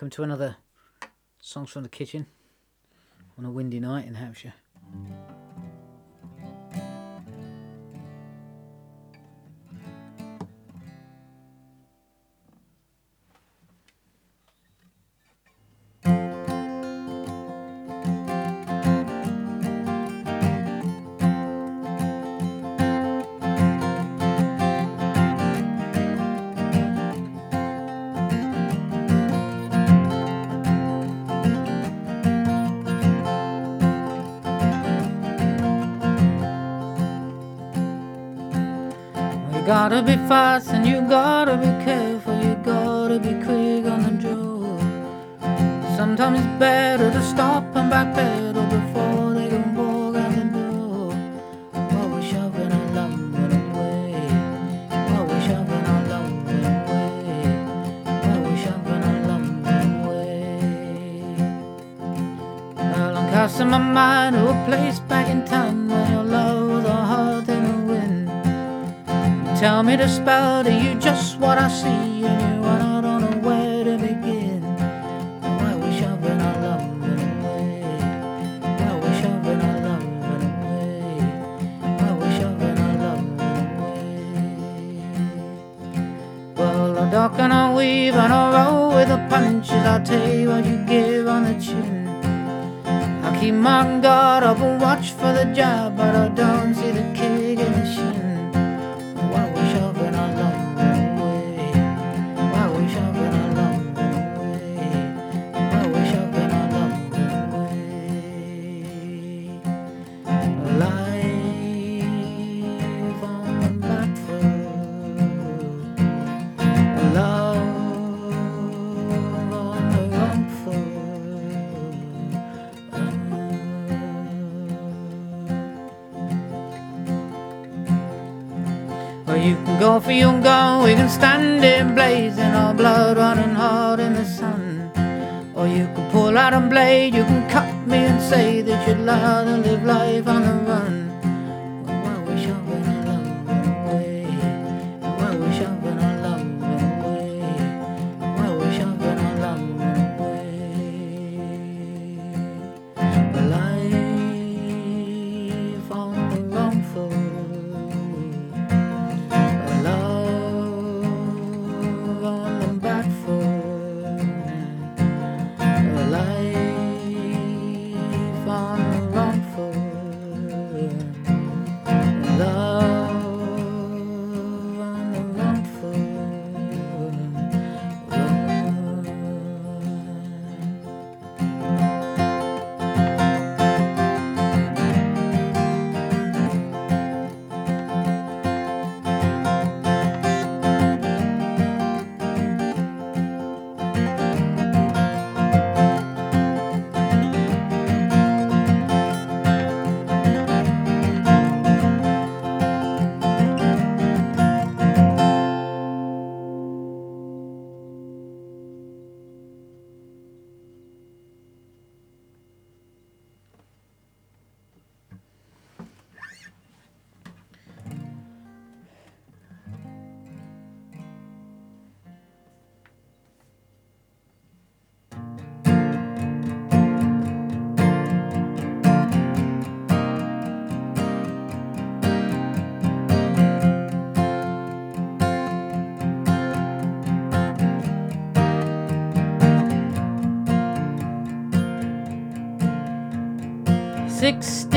Welcome to another Songs from the Kitchen on a windy night in Hampshire. Gotta be fast and you gotta be careful, you gotta be quick on the draw. Sometimes it's better to stop and backpedal before they can walk out the door. While we're shoving our lumber away, while we're shoving our lumber away, while we're shoving our lumber away. Well, I'm casting my mind to a place back in time where your love Tell me to spell to you just what I see, and you I don't know where to begin. Oh, I wish we shoving our loving away? Why we shoving our loving away? Why we shoving our loving away? Well, I duck and I weave and I roll with the punches. Tell you what you give on the chin. I keep my guard up and watch for the jab, but I don't see the kick you can go for your gun, we can stand it blazing, our blood running hard in the sun. Or you can pull out a blade, you can cut me and say that you'd rather live life on the run. Sixteen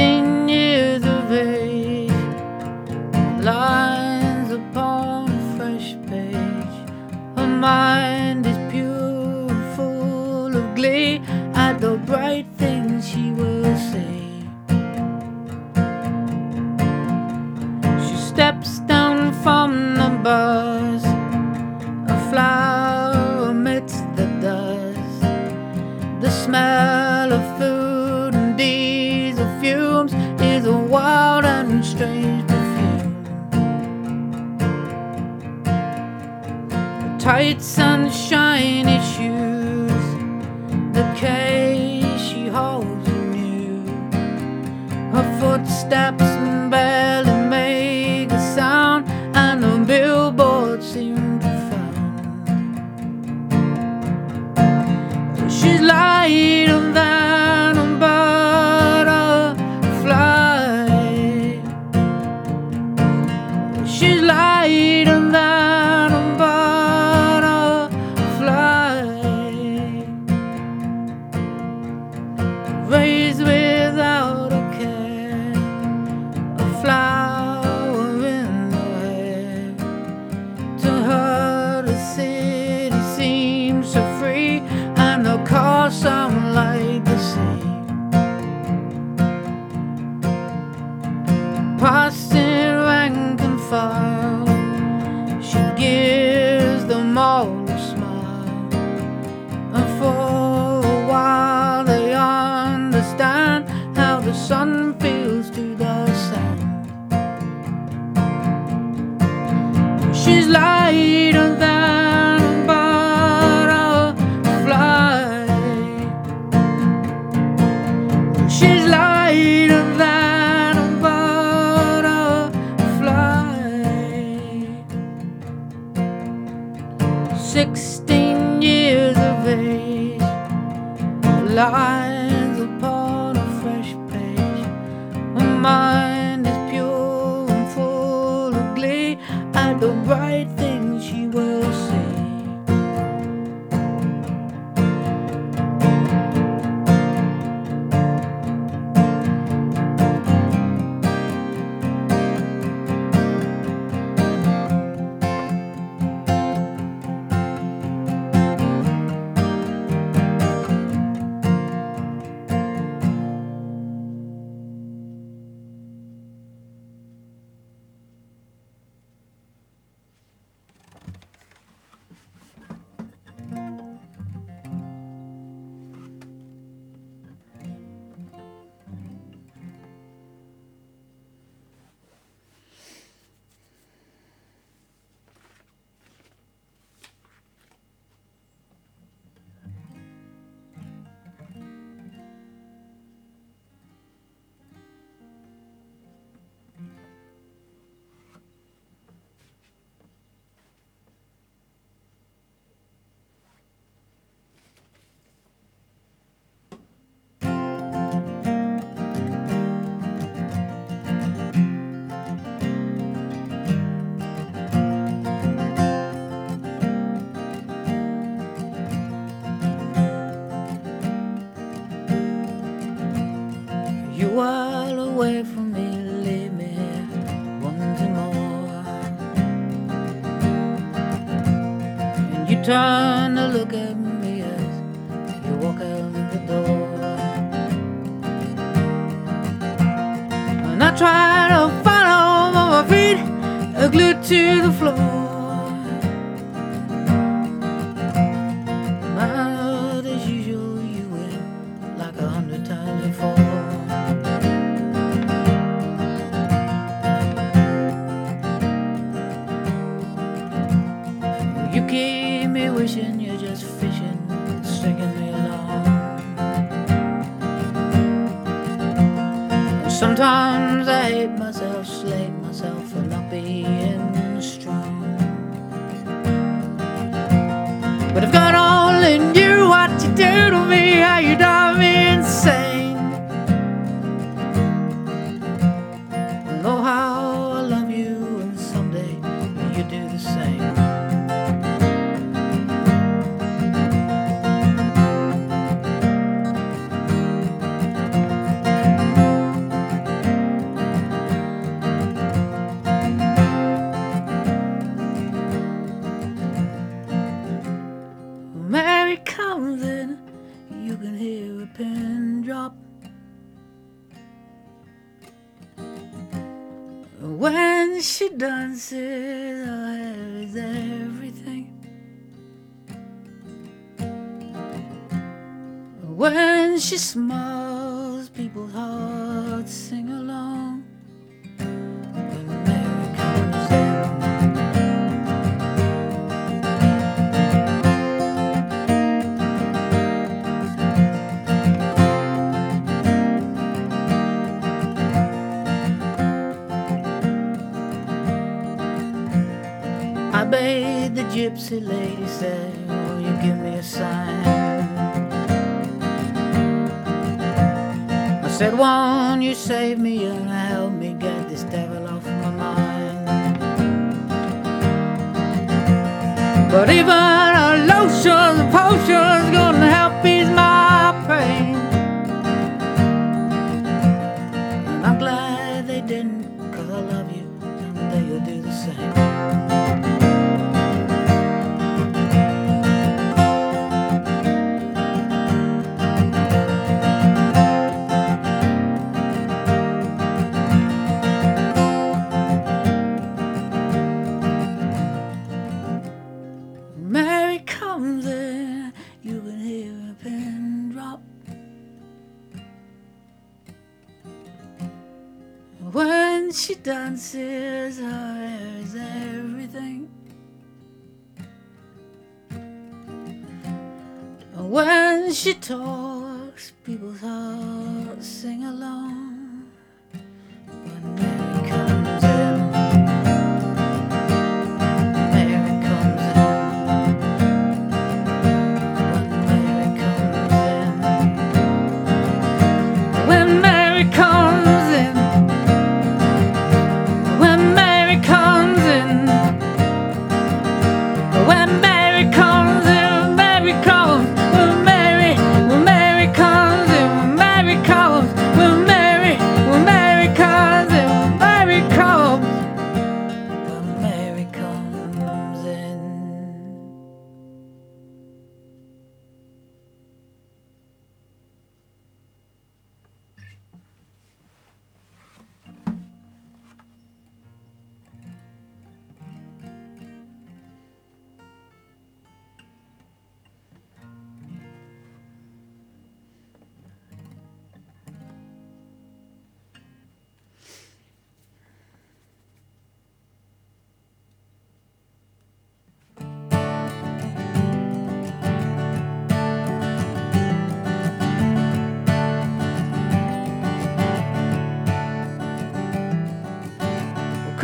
When she dances, all hair is everything. When she smiles, people's hearts sing along. I bade the gypsy lady say, Will you give me a sign? I said, Won't you save me and help me get this devil off my mind? But even our lotions and potions go dances are everything. When she talks, people's hearts sing along.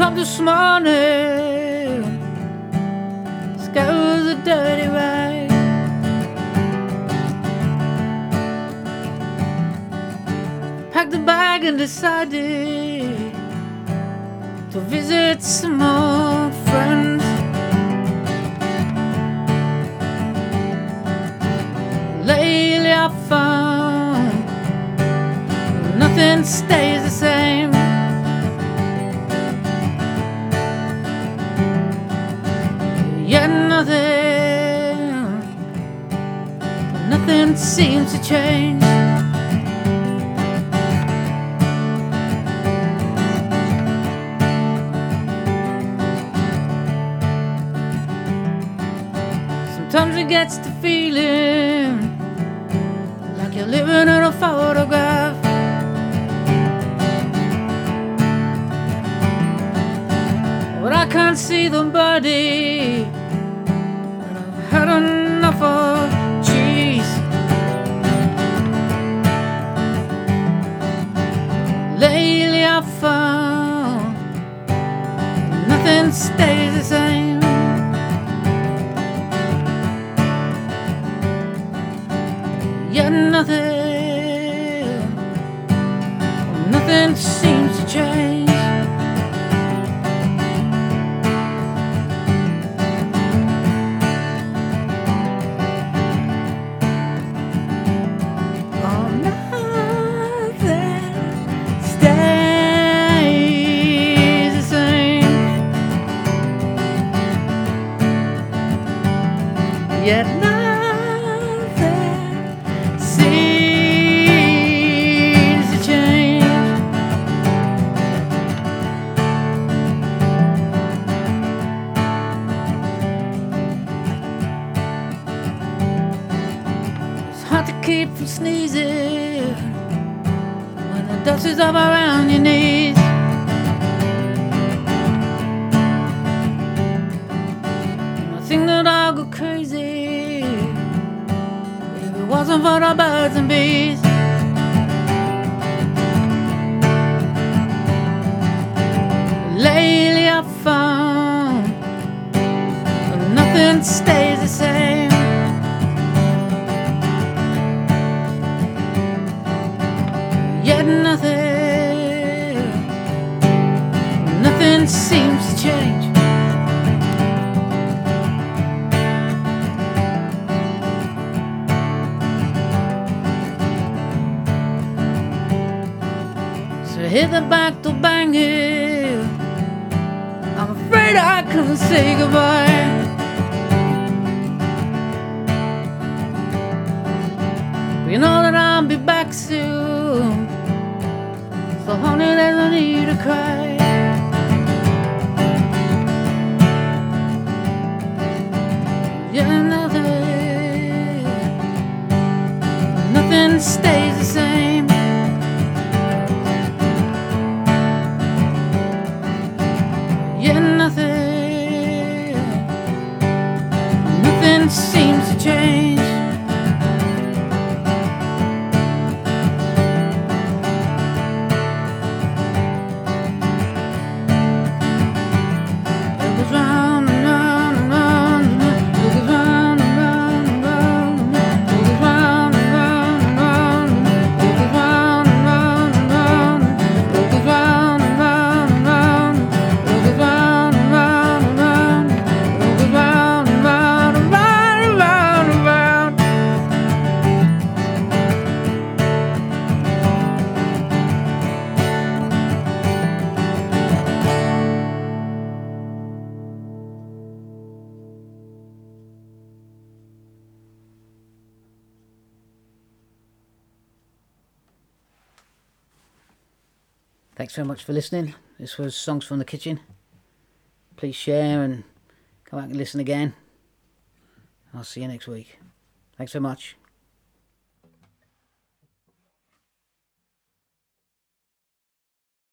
Come this morning, sky was a dirty rag. Packed the bag and decided to visit some old friends. Lately I found nothing stays the same. Seems to change. Sometimes it gets the feeling like you're living in a photograph. But I can't see the body. And I've had enough of Lately nothing stays the same. Yet nothing, nothing seems is up around your knees. I think that I'll go crazy if it wasn't for the birds and bees. Lately I've found nothing stays say goodbye. You know that I'll be back soon. So honey, there's no need to cry. Thanks very much for listening. This was Songs from the Kitchen. Please share and come back and listen again. I'll see you next week. Thanks so much.